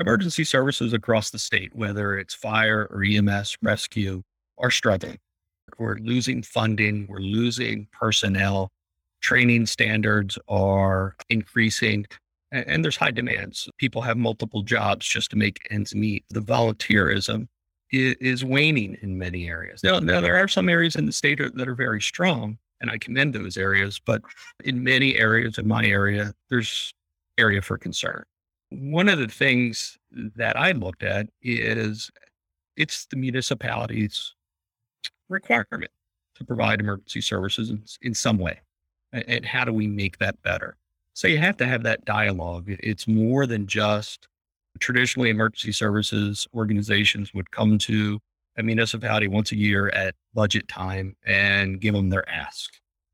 emergency services across the state, whether it's fire or EMS, rescue, are struggling. We're losing funding, we're losing personnel, training standards are increasing, and, there's high demands. People have multiple jobs just to make ends meet. The volunteerism is, is waning in many areas. Now, now, there are some areas in the state that are very strong, and I commend those areas, but in many areas in my area, there's area for concern. One of the things that I looked at is it's the municipality's requirement to provide emergency services in, in some way. And how do we make that better? So you have to have that dialogue. It's more than just traditionally emergency services organizations would come to a municipality once a year at budget time and give them their ask.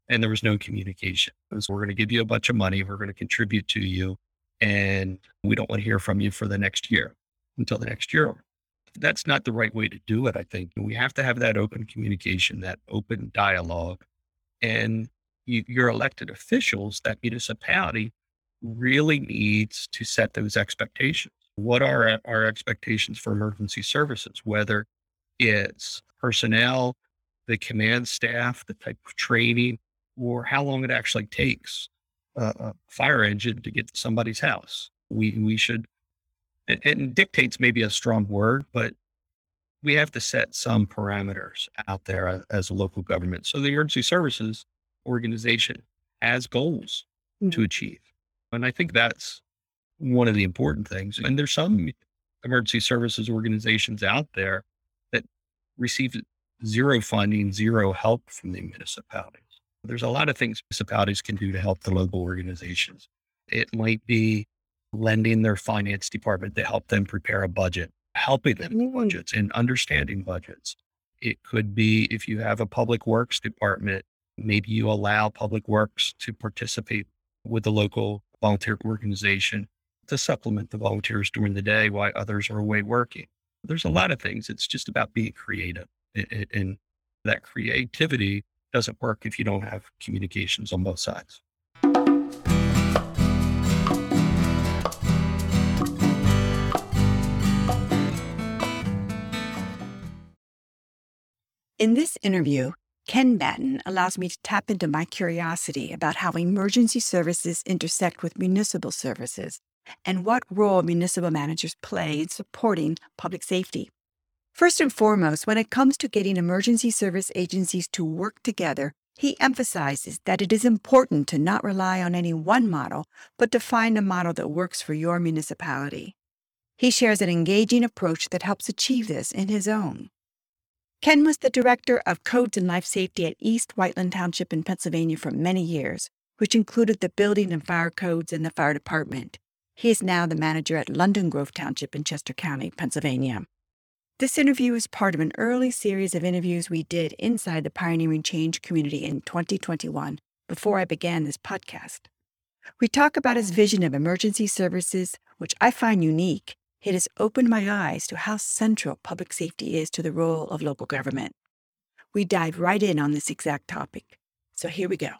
And there was no communication. So we're going to give you a bunch of money. We're going to contribute to you. And we don't want to hear from you for the next year until the next year. That's not the right way to do it, I think. We have to have that open communication, that open dialogue. And you, your elected officials, that municipality really needs to set those expectations. What are our expectations for emergency services, whether it's personnel, the command staff, the type of training, or how long it actually takes a, a fire engine to get to somebody's house. We, we should, and, and dictates maybe a strong word, but we have to set some parameters out there as a local government. So the emergency services organization has goals mm-hmm. to achieve. And I think that's one of the important things. And there's some emergency services organizations out there that receive zero funding, zero help from the municipalities. There's a lot of things municipalities can do to help the local organizations. It might be lending their finance department to help them prepare a budget, helping them with mm. budgets and understanding budgets. It could be if you have a public works department, maybe you allow public works to participate with the local volunteer organization to supplement the volunteers during the day while others are away working. There's a lot of things. It's just about being creative. And that creativity doesn't work if you don't have communications on both sides. In this interview, Ken Battin allows me to tap into my curiosity about how emergency services intersect with municipal services and what role municipal managers play in supporting public safety. First and foremost, when it comes to getting emergency service agencies to work together, he emphasizes that it is important to not rely on any one model, but to find a model that works for your municipality. He shares an engaging approach that helps achieve this in his own. Ken was the director of codes and life safety at East Whiteland Township in Pennsylvania for many years, which included the building and fire codes and the fire department. He is now the manager at London Grove Township in Chester County, Pennsylvania. This interview is part of an early series of interviews we did inside the Pioneering Change community in 2021 before I began this podcast. We talk about his vision of emergency services, which I find unique. It has opened my eyes to how central public safety is to the role of local government. We dive right in on this exact topic. So here we go.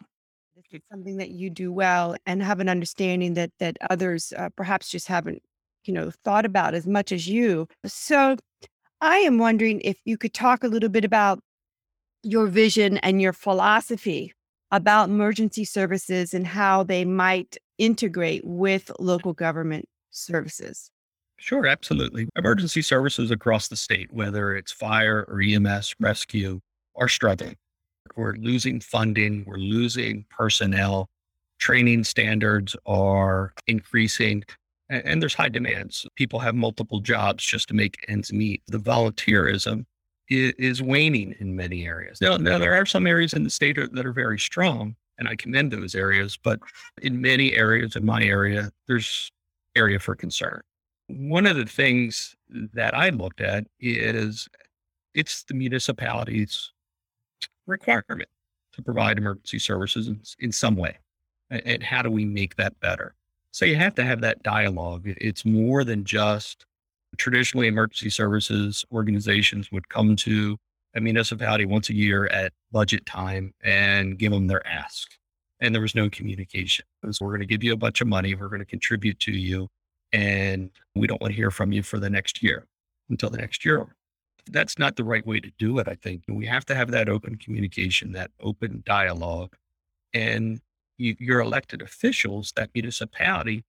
It's something that you do well and have an understanding that that others uh, perhaps just haven't, you know, thought about as much as you. So I am wondering if you could talk a little bit about your vision and your philosophy about emergency services and how they might integrate with local government services. Sure, absolutely. Emergency services across the state, whether it's fire or EMS, rescue, are struggling. We're losing funding, we're losing personnel, training standards are increasing, and, there's high demands. People have multiple jobs just to make ends meet. The volunteerism is, is waning in many areas. Now, now, there are some areas in the state that are very strong, and I commend those areas, but in many areas in my area, there's area for concern. One of the things that I looked at is it's the municipality's requirement to provide emergency services in, in some way. And how do we make that better? So you have to have that dialogue. It's more than just traditionally emergency services organizations would come to a municipality once a year at budget time and give them their ask. And there was no communication. So we're going to give you a bunch of money. We're going to contribute to you. and we don't want to hear from you for the next year until the next year. That's not the right way to do it, I think. We have to have that open communication, that open dialogue. And you, your elected officials, that municipality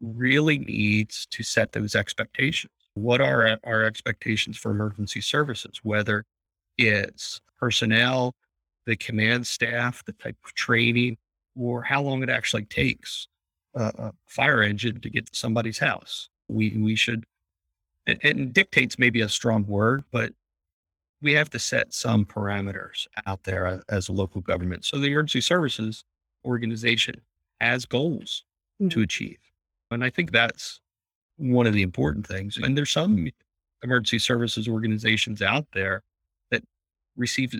really needs to set those expectations. What are our expectations for emergency services, whether it's personnel, the command staff, the type of training, or how long it actually takes a, fire engine to get to somebody's house. We we should it, it dictates maybe a strong word, but we have to set some parameters out there uh, as a local government. So the emergency services organization has goals mm-hmm. to achieve. And I think that's one of the important things. And there's some emergency services organizations out there that receive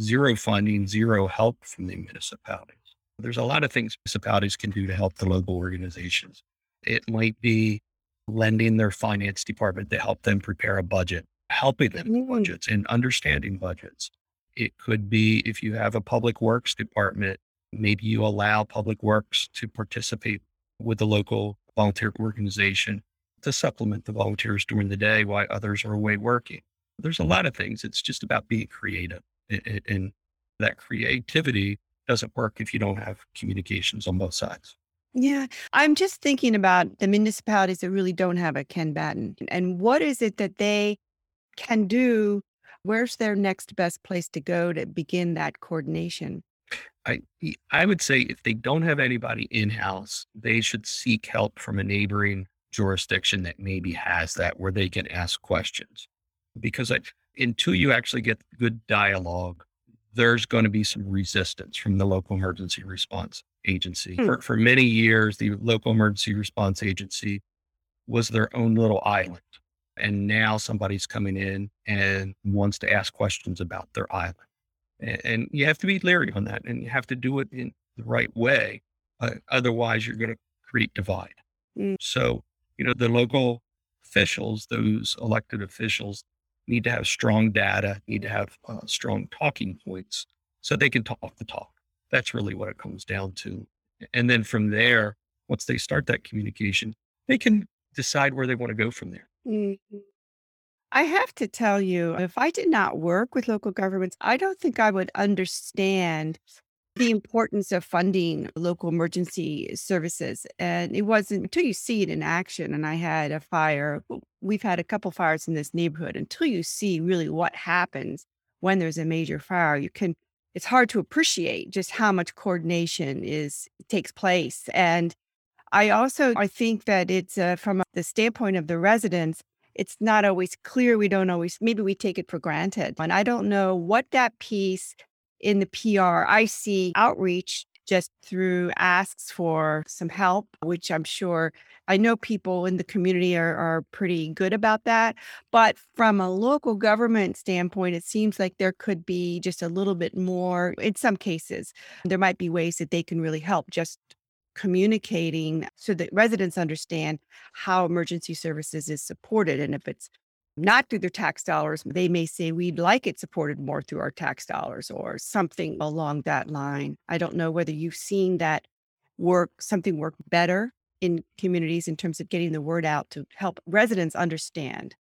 zero funding, zero help from the municipalities. There's a lot of things municipalities can do to help the local organizations. It might be lending their finance department to help them prepare a budget, helping them with budgets and understanding budgets. It could be if you have a public works department, maybe you allow public works to participate with the local volunteer organization to supplement the volunteers during the day while others are away working. There's a lot of things. It's just about being creative. And that creativity doesn't work if you don't have communications on both sides. Yeah. I'm just thinking about the municipalities that really don't have a Ken Battin and what is it that they can do? Where's their next best place to go to begin that coordination? I I would say if they don't have anybody in house, they should seek help from a neighboring jurisdiction that maybe has that where they can ask questions. Because I, until you actually get good dialogue, there's going to be some resistance from the local emergency response agency. Hmm. For, for many years, the local emergency response agency was their own little island. And now somebody's coming in and wants to ask questions about their island. And, and you have to be leery on that and you have to do it in the right way. Uh, otherwise, you're going to create divide. Hmm. So, you know, the local officials, those elected officials, need to have strong data, need to have uh, strong talking points so they can talk the talk. That's really what it comes down to. And then from there, once they start that communication, they can decide where they want to go from there. Mm-hmm. I have to tell you, if I did not work with local governments, I don't think I would understand the importance of funding local emergency services. And it wasn't until you see it in action. And I had a fire. We've had a couple fires in this neighborhood. Until you see really what happens when there's a major fire, you can. It's hard to appreciate just how much coordination is takes place. And I also I think that it's uh, from the standpoint of the residents. It's not always clear. We don't always, maybe we take it for granted. And I don't know what that piece in the PR, I see outreach just through asks for some help, which I'm sure I know people in the community are, are pretty good about that. But from a local government standpoint, it seems like there could be just a little bit more in some cases. There might be ways that they can really help just communicating so that residents understand how emergency services is supported and if it's not through their tax dollars. They may say, we'd like it supported more through our tax dollars or something along that line. I don't know whether you've seen that work, something work better in communities in terms of getting the word out to help residents understand.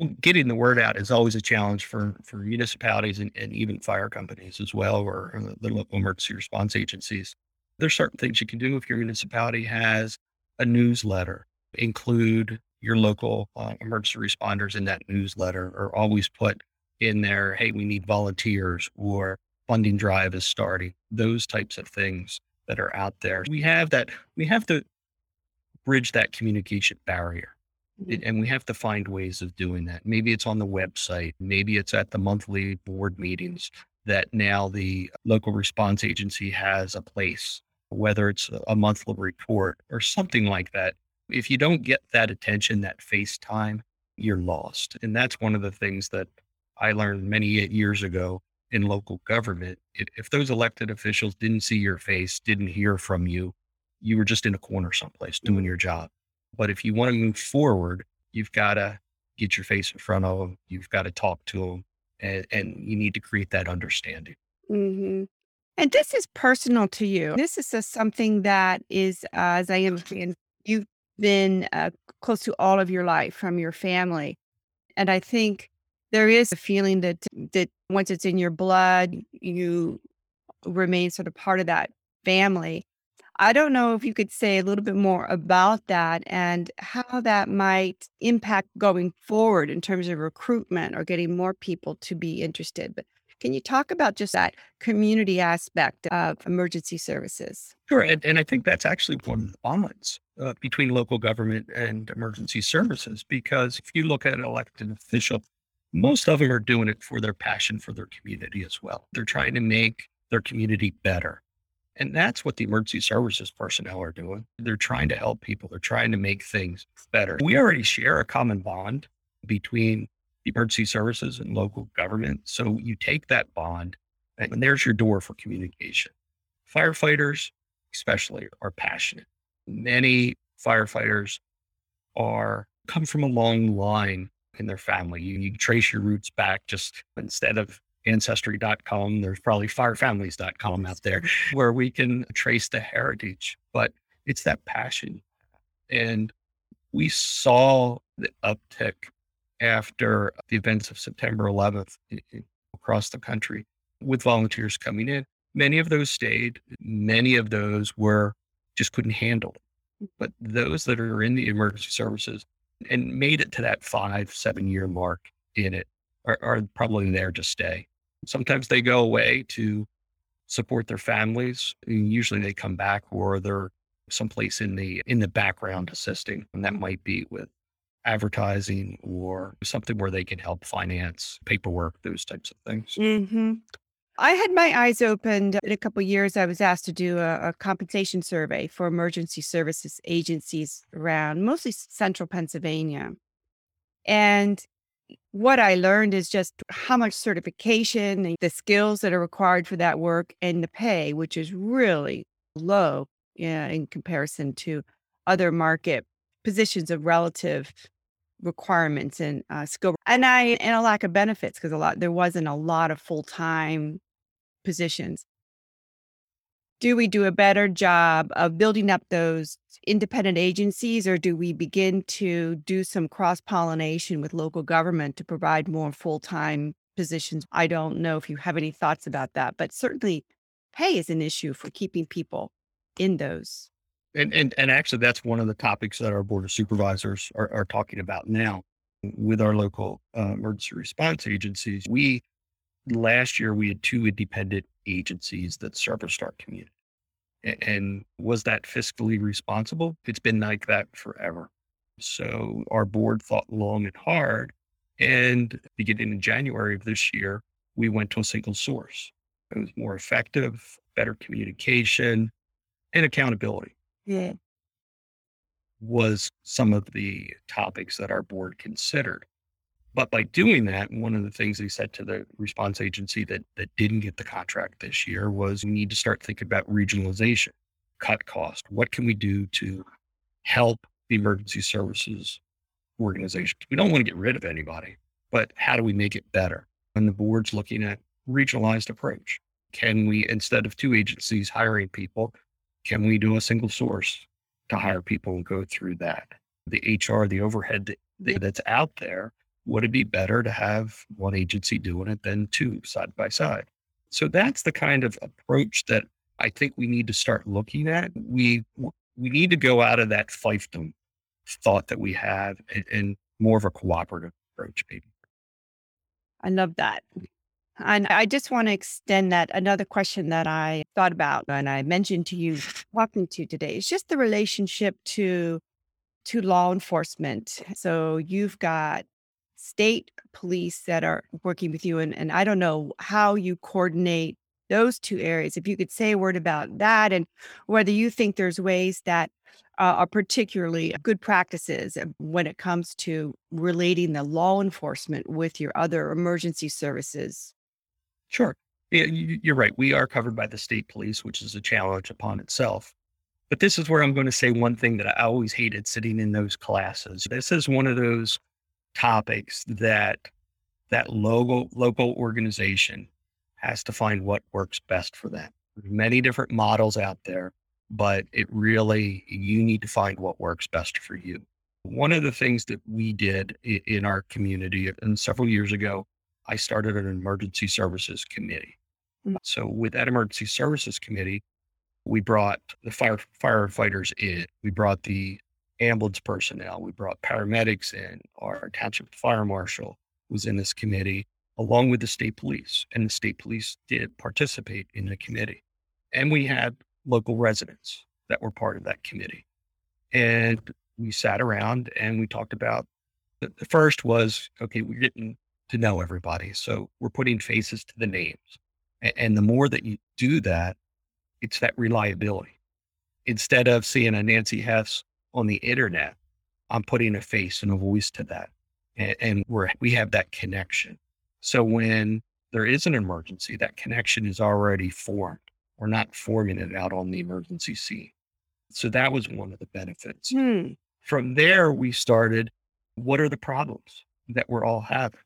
Well, getting the word out is always a challenge for, for municipalities and, and even fire companies as well, or, or the local emergency response agencies. There's certain things you can do if your municipality has a newsletter, include your local uh, emergency responders in that newsletter or always put in there, hey, we need volunteers or funding drive is starting, those types of things that are out there. We have that, we have to bridge that communication barrier. Mm-hmm. And we have to find ways of doing that. Maybe it's on the website, maybe it's at the monthly board meetings that now the local response agency has a place, whether it's a monthly report or something like that if you don't get that attention, that face time, you're lost. And that's one of the things that I learned many years ago in local government. If those elected officials didn't see your face, didn't hear from you, you were just in a corner someplace doing your job. But if you want to move forward, you've got to get your face in front of them. You've got to talk to them, and, and you need to create that understanding. Mm-hmm. And this is personal to you. This is a, something that is, uh, as I am, you've been uh, close to all of your life from your family. And I think there is a feeling that that once it's in your blood, you remain sort of part of that family. I don't know if you could say a little bit more about that and how that might impact going forward in terms of recruitment or getting more people to be interested. But can you talk about just that community aspect of emergency services? Sure. And, and I think that's actually one of the bonds uh, between local government and emergency services, because if you look at an elected official, most of them are doing it for their passion for their community as well. They're trying to make their community better. And that's what the emergency services personnel are doing. They're trying to help people, they're trying to make things better. We already share a common bond between emergency services and local government. So you take that bond and there's your door for communication. Firefighters, especially, are passionate. Many firefighters are come from a long line in their family. You, you trace your roots back just instead of ancestry.com, there's probably firefamilies.com out there where we can trace the heritage, but it's that passion. And we saw the uptick after the events of September 11th across the country with volunteers coming in. Many of those stayed, many of those were just couldn't handle it. But those that are in the emergency services and made it to that five, seven year mark in it are, are probably there to stay. Sometimes they go away to support their families. And usually they come back or they're someplace in the in the background assisting. And that might be with advertising or something where they can help finance paperwork, those types of things. hmm I had my eyes opened in a couple years. I was asked to do a, a compensation survey for emergency services agencies around mostly central Pennsylvania. And what I learned is just how much certification the skills that are required for that work and the pay, which is really low yeah, in comparison to other market positions of relative requirements and uh, skill and I and a lack of benefits because a lot there wasn't a lot of full-time positions. Do we do a better job of building up those independent agencies or do we begin to do some cross-pollination with local government to provide more full-time positions? I don't know if you have any thoughts about that, but certainly pay is an issue for keeping people in those and, and and actually, that's one of the topics that our board of supervisors are, are talking about now with our local uh, emergency response agencies. We last year we had two independent agencies that serviced our community, and was that fiscally responsible? It's been like that forever. So our board thought long and hard, and beginning in January of this year, we went to a single source. It was more effective, better communication, and accountability. Yeah. was some of the topics that our board considered. But by doing that, one of the things they said to the response agency that that didn't get the contract this year was we need to start thinking about regionalization, cut cost. What can we do to help the emergency services organization? We don't want to get rid of anybody, but how do we make it better? And the board's looking at regionalized approach. Can we, instead of two agencies hiring people, can we do a single source to hire people and go through that? The HR, the overhead that, that's out there, would it be better to have one agency doing it than two side by side? So that's the kind of approach that I think we need to start looking at. We we need to go out of that fiefdom thought that we have and, and more of a cooperative approach, maybe. I love that. And I just want to extend that another question that I thought about and I mentioned to you talking to today is just the relationship to to law enforcement. So you've got state police that are working with you and, and I don't know how you coordinate those two areas. If you could say a word about that and whether you think there's ways that uh, are particularly good practices when it comes to relating the law enforcement with your other emergency services Sure. Yeah, you're right. We are covered by the state police, which is a challenge upon itself. But this is where I'm going to say one thing that I always hated sitting in those classes. This is one of those topics that that local local organization has to find what works best for them. There's many different models out there. but it really, you need to find what works best for you. One of the things that we did in our community, and several years ago, I started an emergency services committee. Mm. So, with that emergency services committee, we brought the fire firefighters in, we brought the ambulance personnel, we brought paramedics in, our township fire marshal was in this committee, along with the state police. And the state police did participate in the committee. And we had local residents that were part of that committee. And we sat around and we talked about the, first was okay, we're getting to know everybody. So we're putting faces to the names. And the more that you do that, it's that reliability. Instead of seeing a Nancy Hess on the internet, I'm putting a face and a voice to that. And, and we're, we have that connection. So when there is an emergency, that connection is already formed. We're not forming it out on the emergency scene. So that was one of the benefits. Hmm. From there, we started what are the problems that we're all having?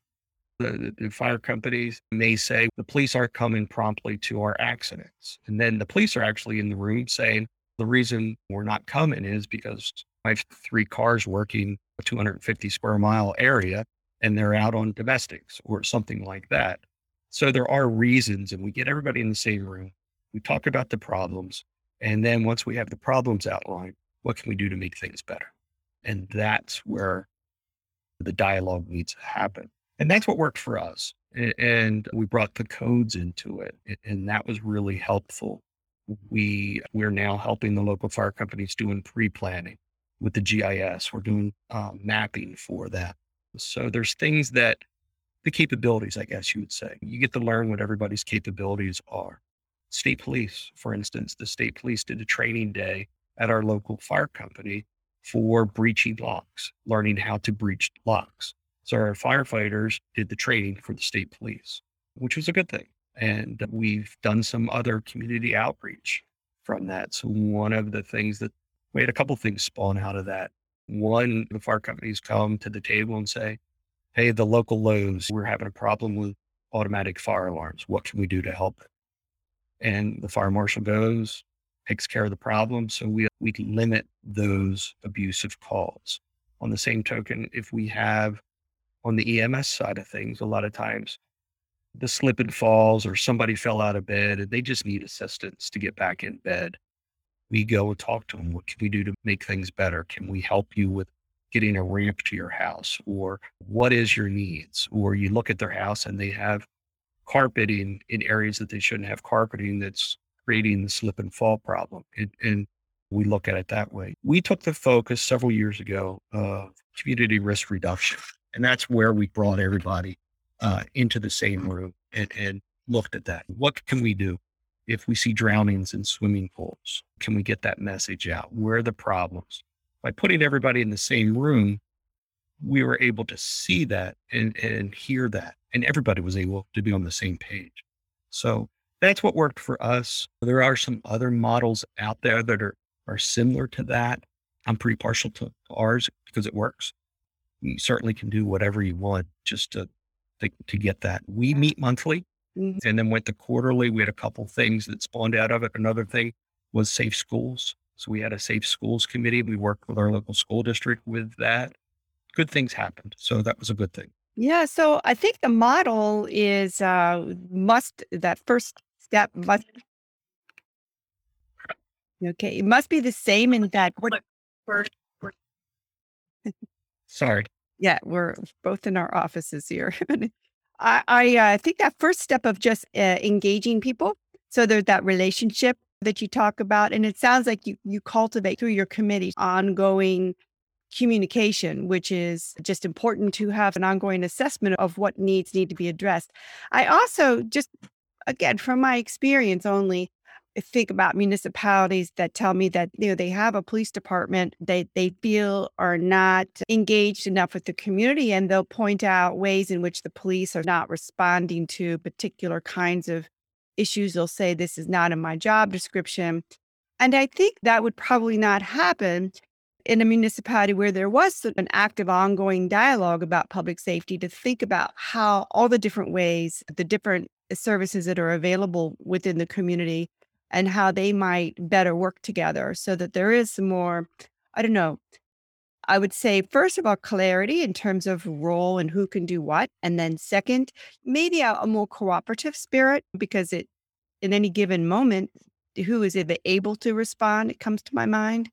The, the, fire companies may say the police aren't coming promptly to our accidents. And then the police are actually in the room saying the reason we're not coming is because I have three cars working a 250 square mile area and they're out on domestics or something like that. So there are reasons, and we get everybody in the same room. We talk about the problems. And then once we have the problems outlined, what can we do to make things better? And that's where the dialogue needs to happen. And that's what worked for us. And we brought the codes into it. And that was really helpful. We, we're now helping the local fire companies doing pre-planning with the GIS. We're doing um, mapping for that. So there's things that the capabilities, I guess you would say, you get to learn what everybody's capabilities are. State police, for instance, the state police did a training day at our local fire company for breaching locks, learning how to breach locks. So our firefighters did the training for the state police, which was a good thing. And we've done some other community outreach from that. So one of the things that we had a couple things spawn out of that. One, the fire companies come to the table and say, Hey, the local Lowe's, we're having a problem with automatic fire alarms. What can we do to help? And the fire marshal goes, takes care of the problem. So we, we can limit those abusive calls. On the same token, if we have on the EMS side of things, a lot of times the slip and falls or somebody fell out of bed and they just need assistance to get back in bed. We go and talk to them. What can we do to make things better? Can we help you with getting a ramp to your house? Or what is your needs? Or you look at their house and they have carpeting in areas that they shouldn't have carpeting that's creating the slip and fall problem. And, and we look at it that way. We took the focus several years ago of community risk reduction. And that's where we brought everybody uh, into the same room and, and looked at that. What can we do if we see drownings in swimming pools? Can we get that message out? Where are the problems? By putting everybody in the same room, we were able to see that and, and hear that. And everybody was able to be on the same page. So that's what worked for us. There are some other models out there that are, are similar to that. I'm pretty partial to ours because it works. You certainly can do whatever you want just to, to, to get that. We meet monthly mm-hmm. and then went to quarterly. We had a couple things that spawned out of it. Another thing was safe schools. So we had a safe schools committee. We worked with our local school district with that. Good things happened. So that was a good thing. Yeah, so I think the model is uh must that first step must okay, it must be the same in that first Sorry. Yeah, we're both in our offices here. I I uh, think that first step of just uh, engaging people, so there's that relationship that you talk about, and it sounds like you you cultivate through your committee ongoing communication, which is just important to have an ongoing assessment of what needs need to be addressed. I also just, again, from my experience only, Eh, think about municipalities that tell me that you know they have a police department that they feel are not engaged enough with the community and they'll point out ways in which the police are not responding to particular kinds of issues. They'll say this is not in my job description. And i think that would probably not happen in a municipality where there was an active ongoing dialogue about public safety to think about how all the different ways, the different services that are available within the community and how they might better work together so that there is more, I don't know, I would say, first of all, clarity in terms of role and who can do what. And then, second, maybe a, a more cooperative spirit because it, in any given moment, who is able to respond? It comes to my mind.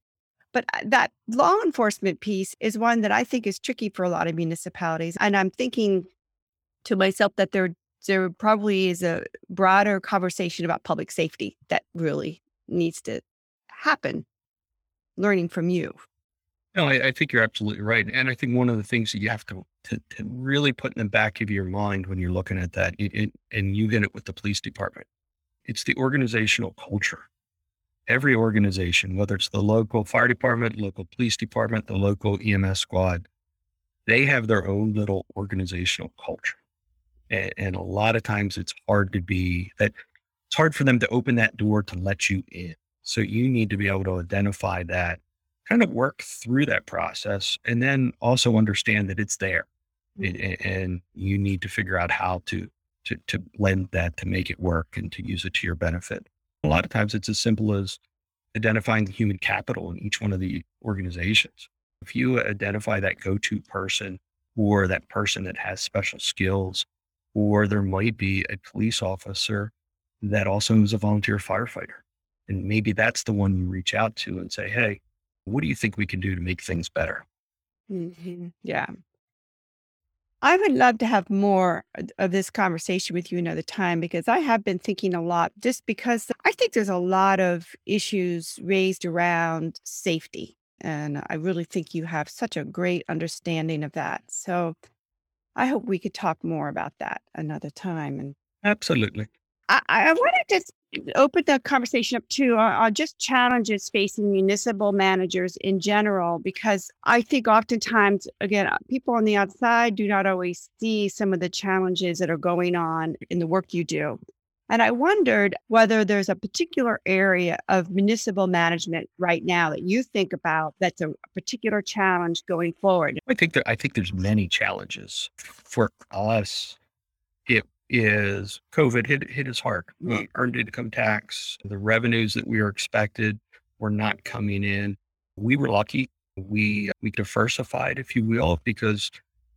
But uh, that law enforcement piece is one that I think is tricky for a lot of municipalities. And I'm thinking to myself that there, there probably is a broader conversation about public safety that really needs to happen, learning from you. No, I, I think you're absolutely right. And I think one of the things that you have to, to, to really put in the back of your mind when you're looking at that, it, it, and you get it with the police department, it's the organizational culture. Every organization, whether it's the local fire department, local police department, the local EMS squad, they have their own little organizational culture. And, and a lot of times it's hard to be that it's hard for them to open that door to let you in. So you need to be able to identify that kind of work through that process and then also understand that it's there mm-hmm. and, you need to figure out how to, to to blend that to make it work and to use it to your benefit a lot of times it's as simple as identifying the human capital in each one of the organizations if you identify that go-to person or that person that has special skills or there might be a police officer that also is a volunteer firefighter and maybe that's the one you reach out to and say hey what do you think we can do to make things better? hmm Yeah. I would love to have more of this conversation with you another time because I have been thinking a lot just because I think there's a lot of issues raised around safety. And I really think you have such a great understanding of that. So I hope we could talk more about that another time. And Absolutely. I, I want to just open the conversation up to uh, uh, just challenges facing municipal managers in general, because I think oftentimes, again, uh, people on the outside do not always see some of the challenges that are going on in the work you do. And I wondered whether there's a particular area of municipal management right now that you think about that's a particular challenge going forward. I think that I think there's many challenges for us. It is COVID hit hit us hard. We earned income tax. The revenues that we were expected were not coming in. We were lucky. We we diversified, if you will, because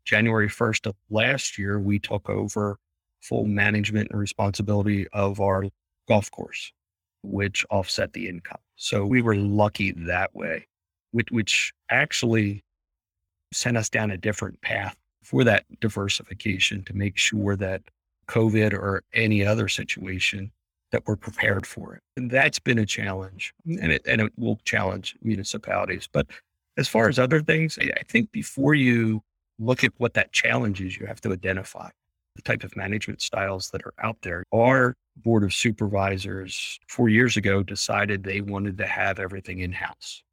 January 1st of last year, we took over full management and responsibility of our golf course, which offset the income. So we were lucky that way, which, which actually sent us down a different path for that diversification to make sure that COVID or any other situation that we're prepared for it. And that's been a challenge and it, and it will challenge municipalities. But as far as other things, I think before you look at what that challenge is, you have to identify the type of management styles that are out there. Our board of supervisors four years ago decided they wanted to have everything in house,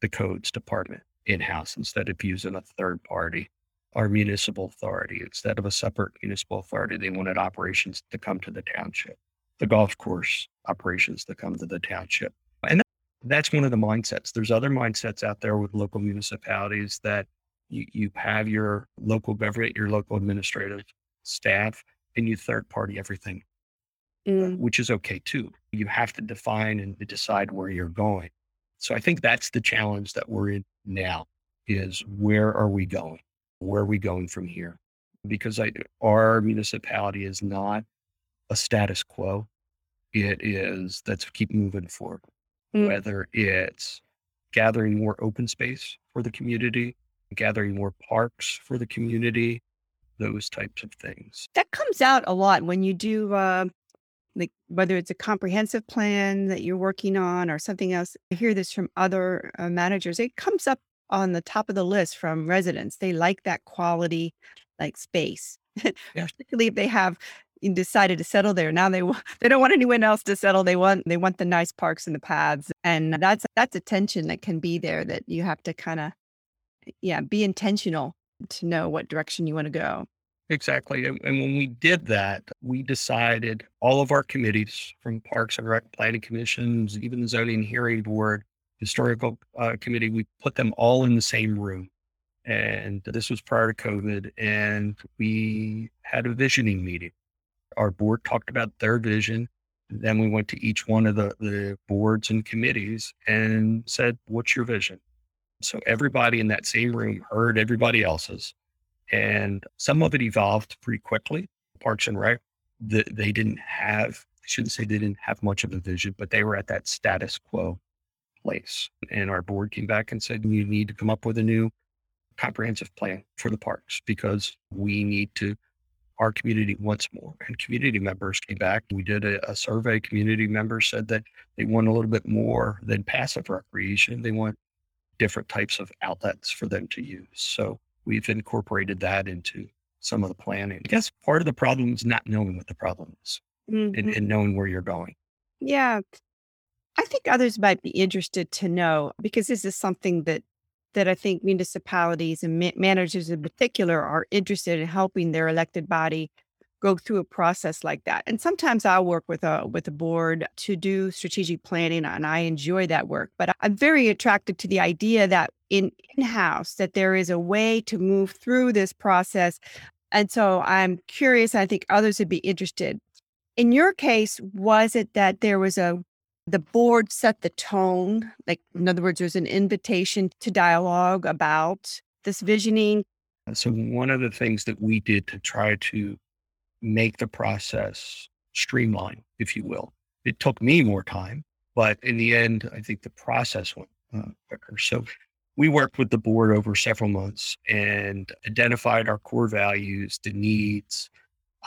the codes department in house instead of using a third party our municipal authority. Instead of a separate municipal authority, they wanted operations to come to the township, the golf course operations to come to the township. And that's one of the mindsets. There's other mindsets out there with local municipalities that you, you have your local government, your local administrative staff, and you third party everything, mm. which is okay too. You have to define and decide where you're going. So I think that's the challenge that we're in now is where are we going? where are we going from here? Because I, our municipality is not a status quo. It is let's keep moving forward. Mm. Whether it's gathering more open space for the community, gathering more parks for the community, those types of things. That comes out a lot when you do, uh, like whether it's a comprehensive plan that you're working on or something else. I hear this from other uh, managers. It comes up on the top of the list from residents. They like that quality, like space, Yeah. particularly if they have decided to settle there. Now they they don't want anyone else to settle. They want they want the nice parks and the paths, and that's that's a tension that can be there that you have to kind of yeah be intentional to know what direction you want to go. Exactly. And, when we did that, we decided all of our committees from Parks and Rec Planning Commissions, even the Zoning Hearing Board, historical uh, committee, we put them all in the same room. And this was prior to COVID. And we had a visioning meeting. Our board talked about their vision Then we went to each one of the, the boards and committees and said, What's your vision? So everybody in that same room heard everybody else's. And some of it evolved pretty quickly. Parks and Rec, the, they didn't have, I shouldn't say they didn't have much of a vision, but they were at that status quo place. And our board came back and said, You need to come up with a new comprehensive plan for the parks because we need to our community wants more. And community members came back. We did a, a, survey. Community members said that they want a little bit more than passive recreation. They want different types of outlets for them to use. So we've incorporated that into some of the planning. I guess part of the problem is not knowing what the problem is mm-hmm. and, and knowing where you're going. Yeah. I think others might be interested to know because this is something that that I think municipalities and ma- managers in particular are interested in helping their elected body go through a process like that. And sometimes I'll work with a with a board to do strategic planning and I enjoy that work. But I'm very attracted to the idea that in in-house that there is a way to move through this process. And so I'm curious, I think others would be interested. In your case, was it that there was a the board set the tone. Like, in other words, there's an invitation to dialogue about this visioning. So, one of the things that we did to try to make the process streamline, if you will, it took me more time, but in the end, I think the process went uh, quicker. So, we worked with the board over several months and identified our core values, the needs,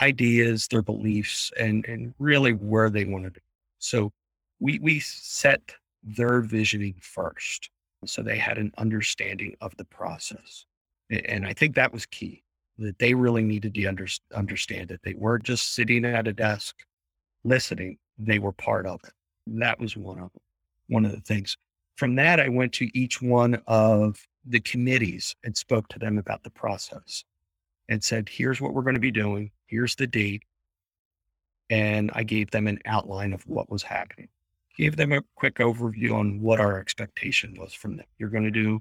ideas, their beliefs, and, and really where they wanted to. So we we set their visioning first so they had an understanding of the process and i think that was key that they really needed to under, understand it. They weren't just sitting at a desk listening. They were part of it. That was one of them one of the things. From that i went to each one of the committees and spoke to them about the process and said here's what we're going to be doing. Here's the date. And i gave them an outline of what was happening. Gave them a quick overview on what our expectation was from them. You're going to do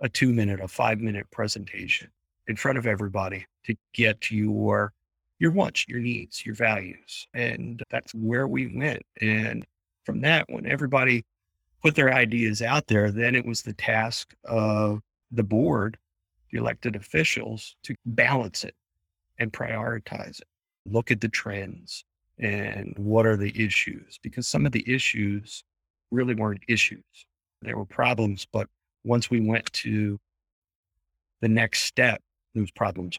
a two minute, a five minute presentation in front of everybody to get your your wants, your needs, your values. And that's where we went. And from that, when everybody put their ideas out there, then it was the task of the board, the elected officials, to balance it and prioritize it. Look at the trends, and what are the issues? Because some of the issues really weren't issues. There were problems, but once we went to the next step, those problems.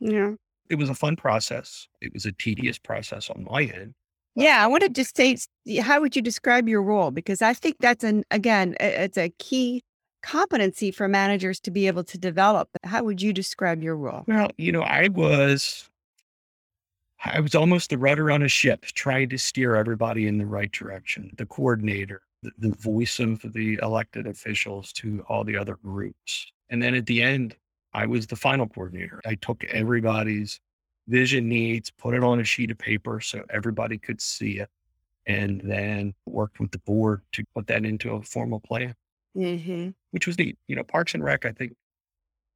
Yeah. It was a fun process. It was a tedious process on my end. Yeah, I wanted to say, how would you describe your role? Because I think that's an again, it's a key competency for managers to be able to develop. How would you describe your role? Well, you know, I was I was almost the rudder on a ship, trying to steer everybody in the right direction, the coordinator, the, the voice of the elected officials to all the other groups. And then at the end, I was the final coordinator. I took everybody's vision needs, put it on a sheet of paper so everybody could see it, and then worked with the board to put that into a formal plan, mm-hmm. which was neat. You know, Parks and Rec, I think,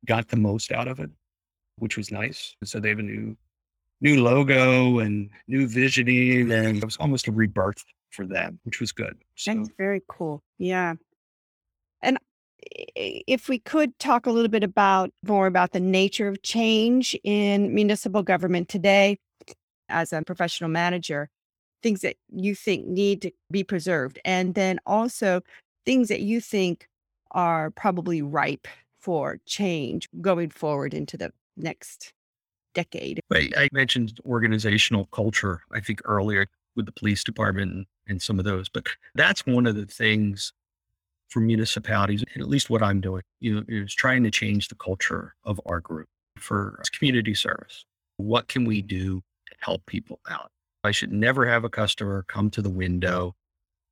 got the most out of it, which was nice. So they have a new new logo and new visioning, and it was almost a rebirth for them, which was good. So. That's very cool. Yeah. And if we could talk a little bit about more about the nature of change in municipal government today as a professional manager, things that you think need to be preserved, and then also things that you think are probably ripe for change going forward into the next decade. I mentioned organizational culture, I think earlier with the police department and, some of those, but that's one of the things for municipalities, and at least what I'm doing, you know, is trying to change the culture of our group for community service. What can we do to help people out? I should never have a customer come to the window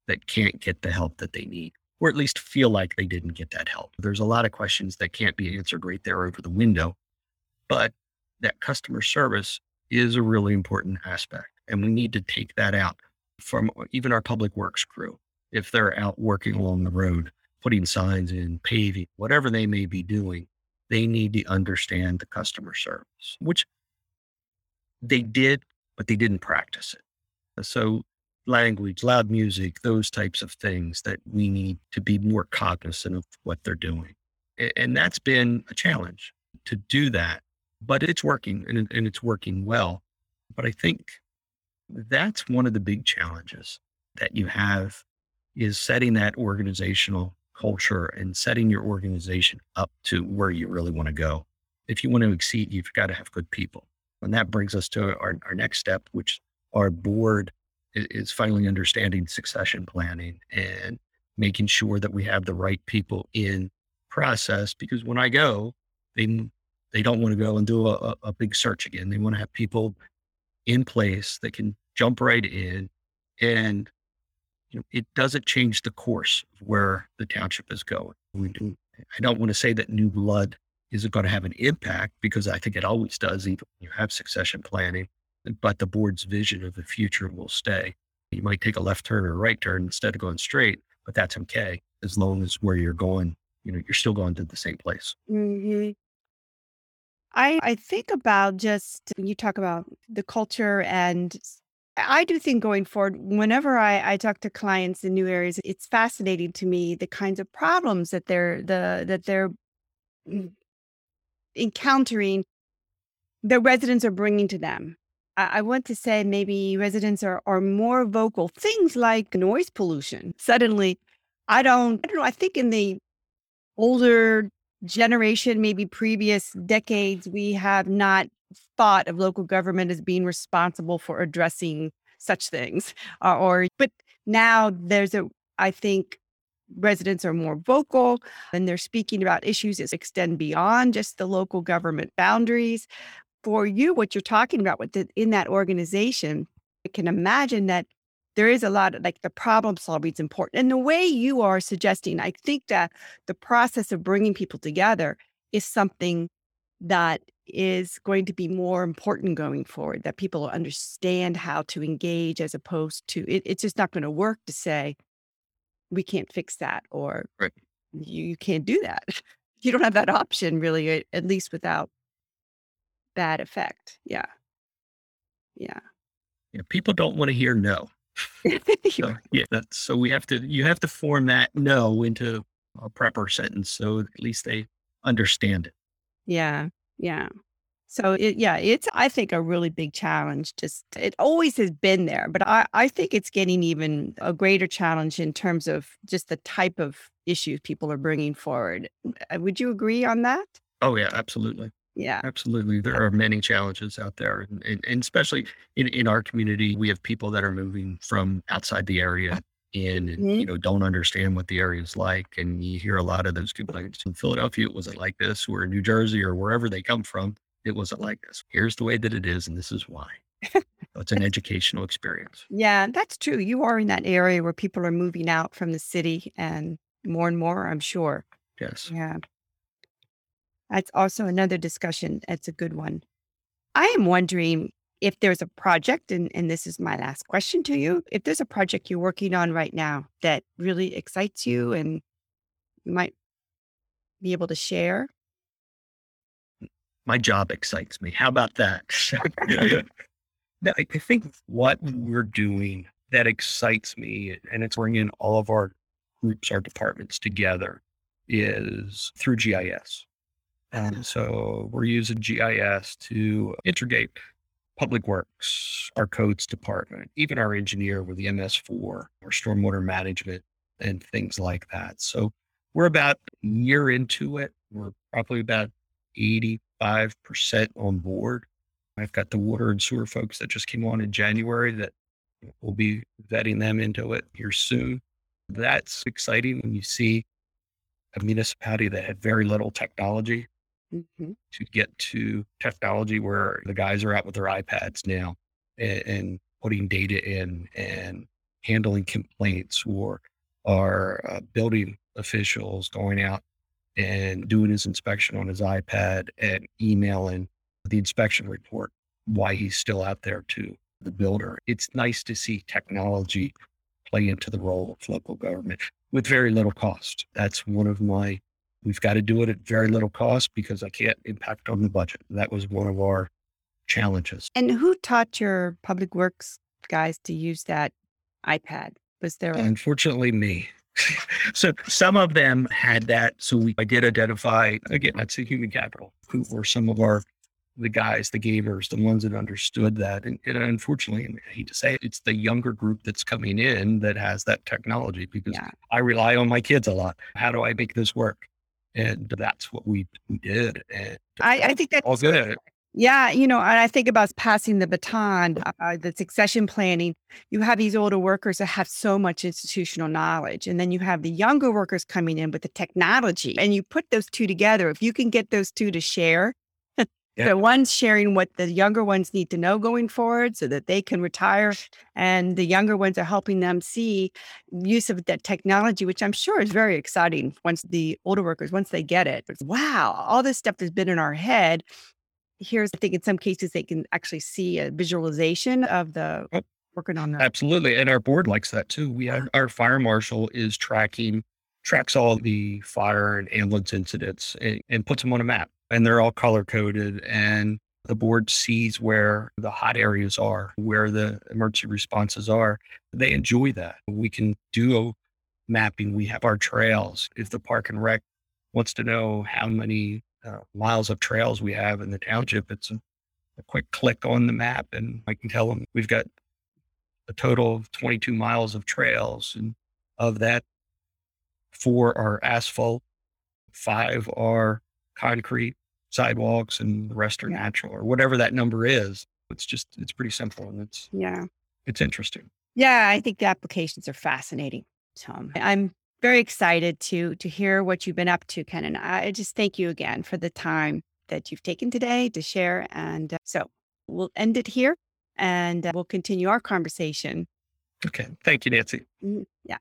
that can't get the help that they need, or at least feel like they didn't get that help. There's a lot of questions that can't be answered right there over the window. But that customer service is a really important aspect. And we need to take that out from even our public works crew. If they're out working along the road, putting signs in, paving, whatever they may be doing, they need to understand the customer service, which they did, but they didn't practice it. Uh, so language, loud music, those types of things that we need to be more cognizant of what they're doing. And that's been a challenge to do that, but it's working and, and it's working well. But I think that's one of the big challenges that you have is setting that organizational culture and setting your organization up to where you really want to go. If you want to exceed, you've got to have good people. And that brings us to our, our next step, which our board is, finally understanding succession planning and making sure that we have the right people in process. Because when I go, they they don't want to go and do a, a big search again. They want to have people in place that can jump right in and you know, it doesn't change the course of where the township is going. Do, I don't want to say that new blood isn't going to have an impact because I think it always does, even when you have succession planning, but the board's vision of the future will stay. You might take a left turn or a right turn instead of going straight, but that's okay as long as where you're going, you know, you're still going to the same place. hmm I I think about just when you talk about the culture and I do think going forward, whenever I, I talk to clients in new areas, it's fascinating to me the kinds of problems that they're the that they're mm, encountering the residents are bringing to them. I, I want to say maybe residents are are more vocal. Things like noise pollution. Suddenly, I don't I don't know. I think in the older generation, maybe previous decades, we have not thought of local government as being responsible for addressing such things. Uh, or, but now there's a, I think residents are more vocal and they're speaking about issues that extend beyond just the local government boundaries. For you, what you're talking about with the, in that organization, I can imagine that there is a lot of like the problem solving is important. And the way you are suggesting, I think that the process of bringing people together is something that is going to be more important going forward, that people understand how to engage as opposed to it, it's just not going to work to say, we can't fix that or Right. you, you can't do that. You don't have that option really, at least without bad effect. Yeah. Yeah. You know, people don't want to hear no. So, yeah, that's so we have to you have to form that no into a proper sentence so at least they understand it. Yeah, yeah. So it, yeah, it's I think a really big challenge. Just it always has been there, but I I think it's getting even a greater challenge in terms of just the type of issues people are bringing forward. Uh, Would you agree on that? Oh yeah, absolutely. Yeah. Absolutely. There are many challenges out there. And, and, and especially in, in our community, we have people that are moving from outside the area in and, Mhm. you know, don't understand what the area is like. And you hear a lot of those people like in Philadelphia, it wasn't like this, or in New Jersey or wherever they come from, it wasn't like this. Here's the way that it is, and this is why. So it's an educational experience. Yeah, that's true. You are in that area where people are moving out from the city and more and more, I'm sure. Yes. Yeah. That's also another discussion. It's a good one. I am wondering if there's a project, and, and this is my last question to you. If there's a project you're working on right now that really excites you and you might be able to share. My job excites me. How about that? No, I I think what we're doing that excites me, and it's bringing all of our groups, our departments together, is through GIS. And so we're using GIS to integrate public works, our codes department, even our engineer with the MS4 or stormwater management and things like that. So we're about a year into it. We're probably about 85% on board. I've got the water and sewer folks that just came on in January that we'll be vetting them into it here soon. That's exciting when you see a municipality that had very little technology Mhm. to get to technology where the guys are out with their iPads now and, and putting data in and handling complaints or our uh, building officials going out and doing his inspection on his iPad and emailing the inspection report why he's still out there to the builder. It's nice to see technology play into the role of local government with very little cost. That's one of my We've got to do it at very little cost because I can't impact on the budget. That was one of our challenges. And who taught your public works guys to use that iPad? Was there a Unfortunately, me. so some of them had that. So we, I did identify again. That's a human capital. Who were some of our the guys, the gamers, the ones that understood that. And, and unfortunately, I hate to say it, it's the younger group that's coming in that has that technology because Yeah. I rely on my kids a lot. How do I make this work? And that's what we, did. And I, I think that's all good. Yeah, you know, and I think about passing the baton, uh, the succession planning. You have these older workers that have so much institutional knowledge, and then you have the younger workers coming in with the technology, and you put those two together. If you can get those two to share, Yeah. the one's sharing what the younger ones need to know going forward, so that they can retire, and the younger ones are helping them see use of that technology, which I'm sure is very exciting. Once the older workers, once they get it, it's, wow, all this stuff has been in our head here's I think in some cases they can actually see a visualization of the Yep. working on the Absolutely. And our board likes that too. We uh-huh. have our fire marshal is tracking, tracks all the fire and ambulance incidents and, and puts them on a map. And they're all color coded. And the board sees where the hot areas are, where the emergency responses are. They enjoy that. We can do mapping. We have our trails. If the park and rec wants to know how many uh, miles of trails we have in the township, it's a, a quick click on the map and I can tell them we've got a total of 22 miles of trails. And of that, four are asphalt, five are concrete sidewalks, and the rest are Yeah. natural or whatever that number is. It's just, it's pretty simple and it's, yeah it's interesting. yeah I think the applications are fascinating. So I'm very excited to to hear what you've been up to, Ken, and I just thank you again for the time that you've taken today to share. And uh, so we'll end it here, and uh, we'll continue our conversation. Okay. Thank you, Nancy. Mm, Yeah.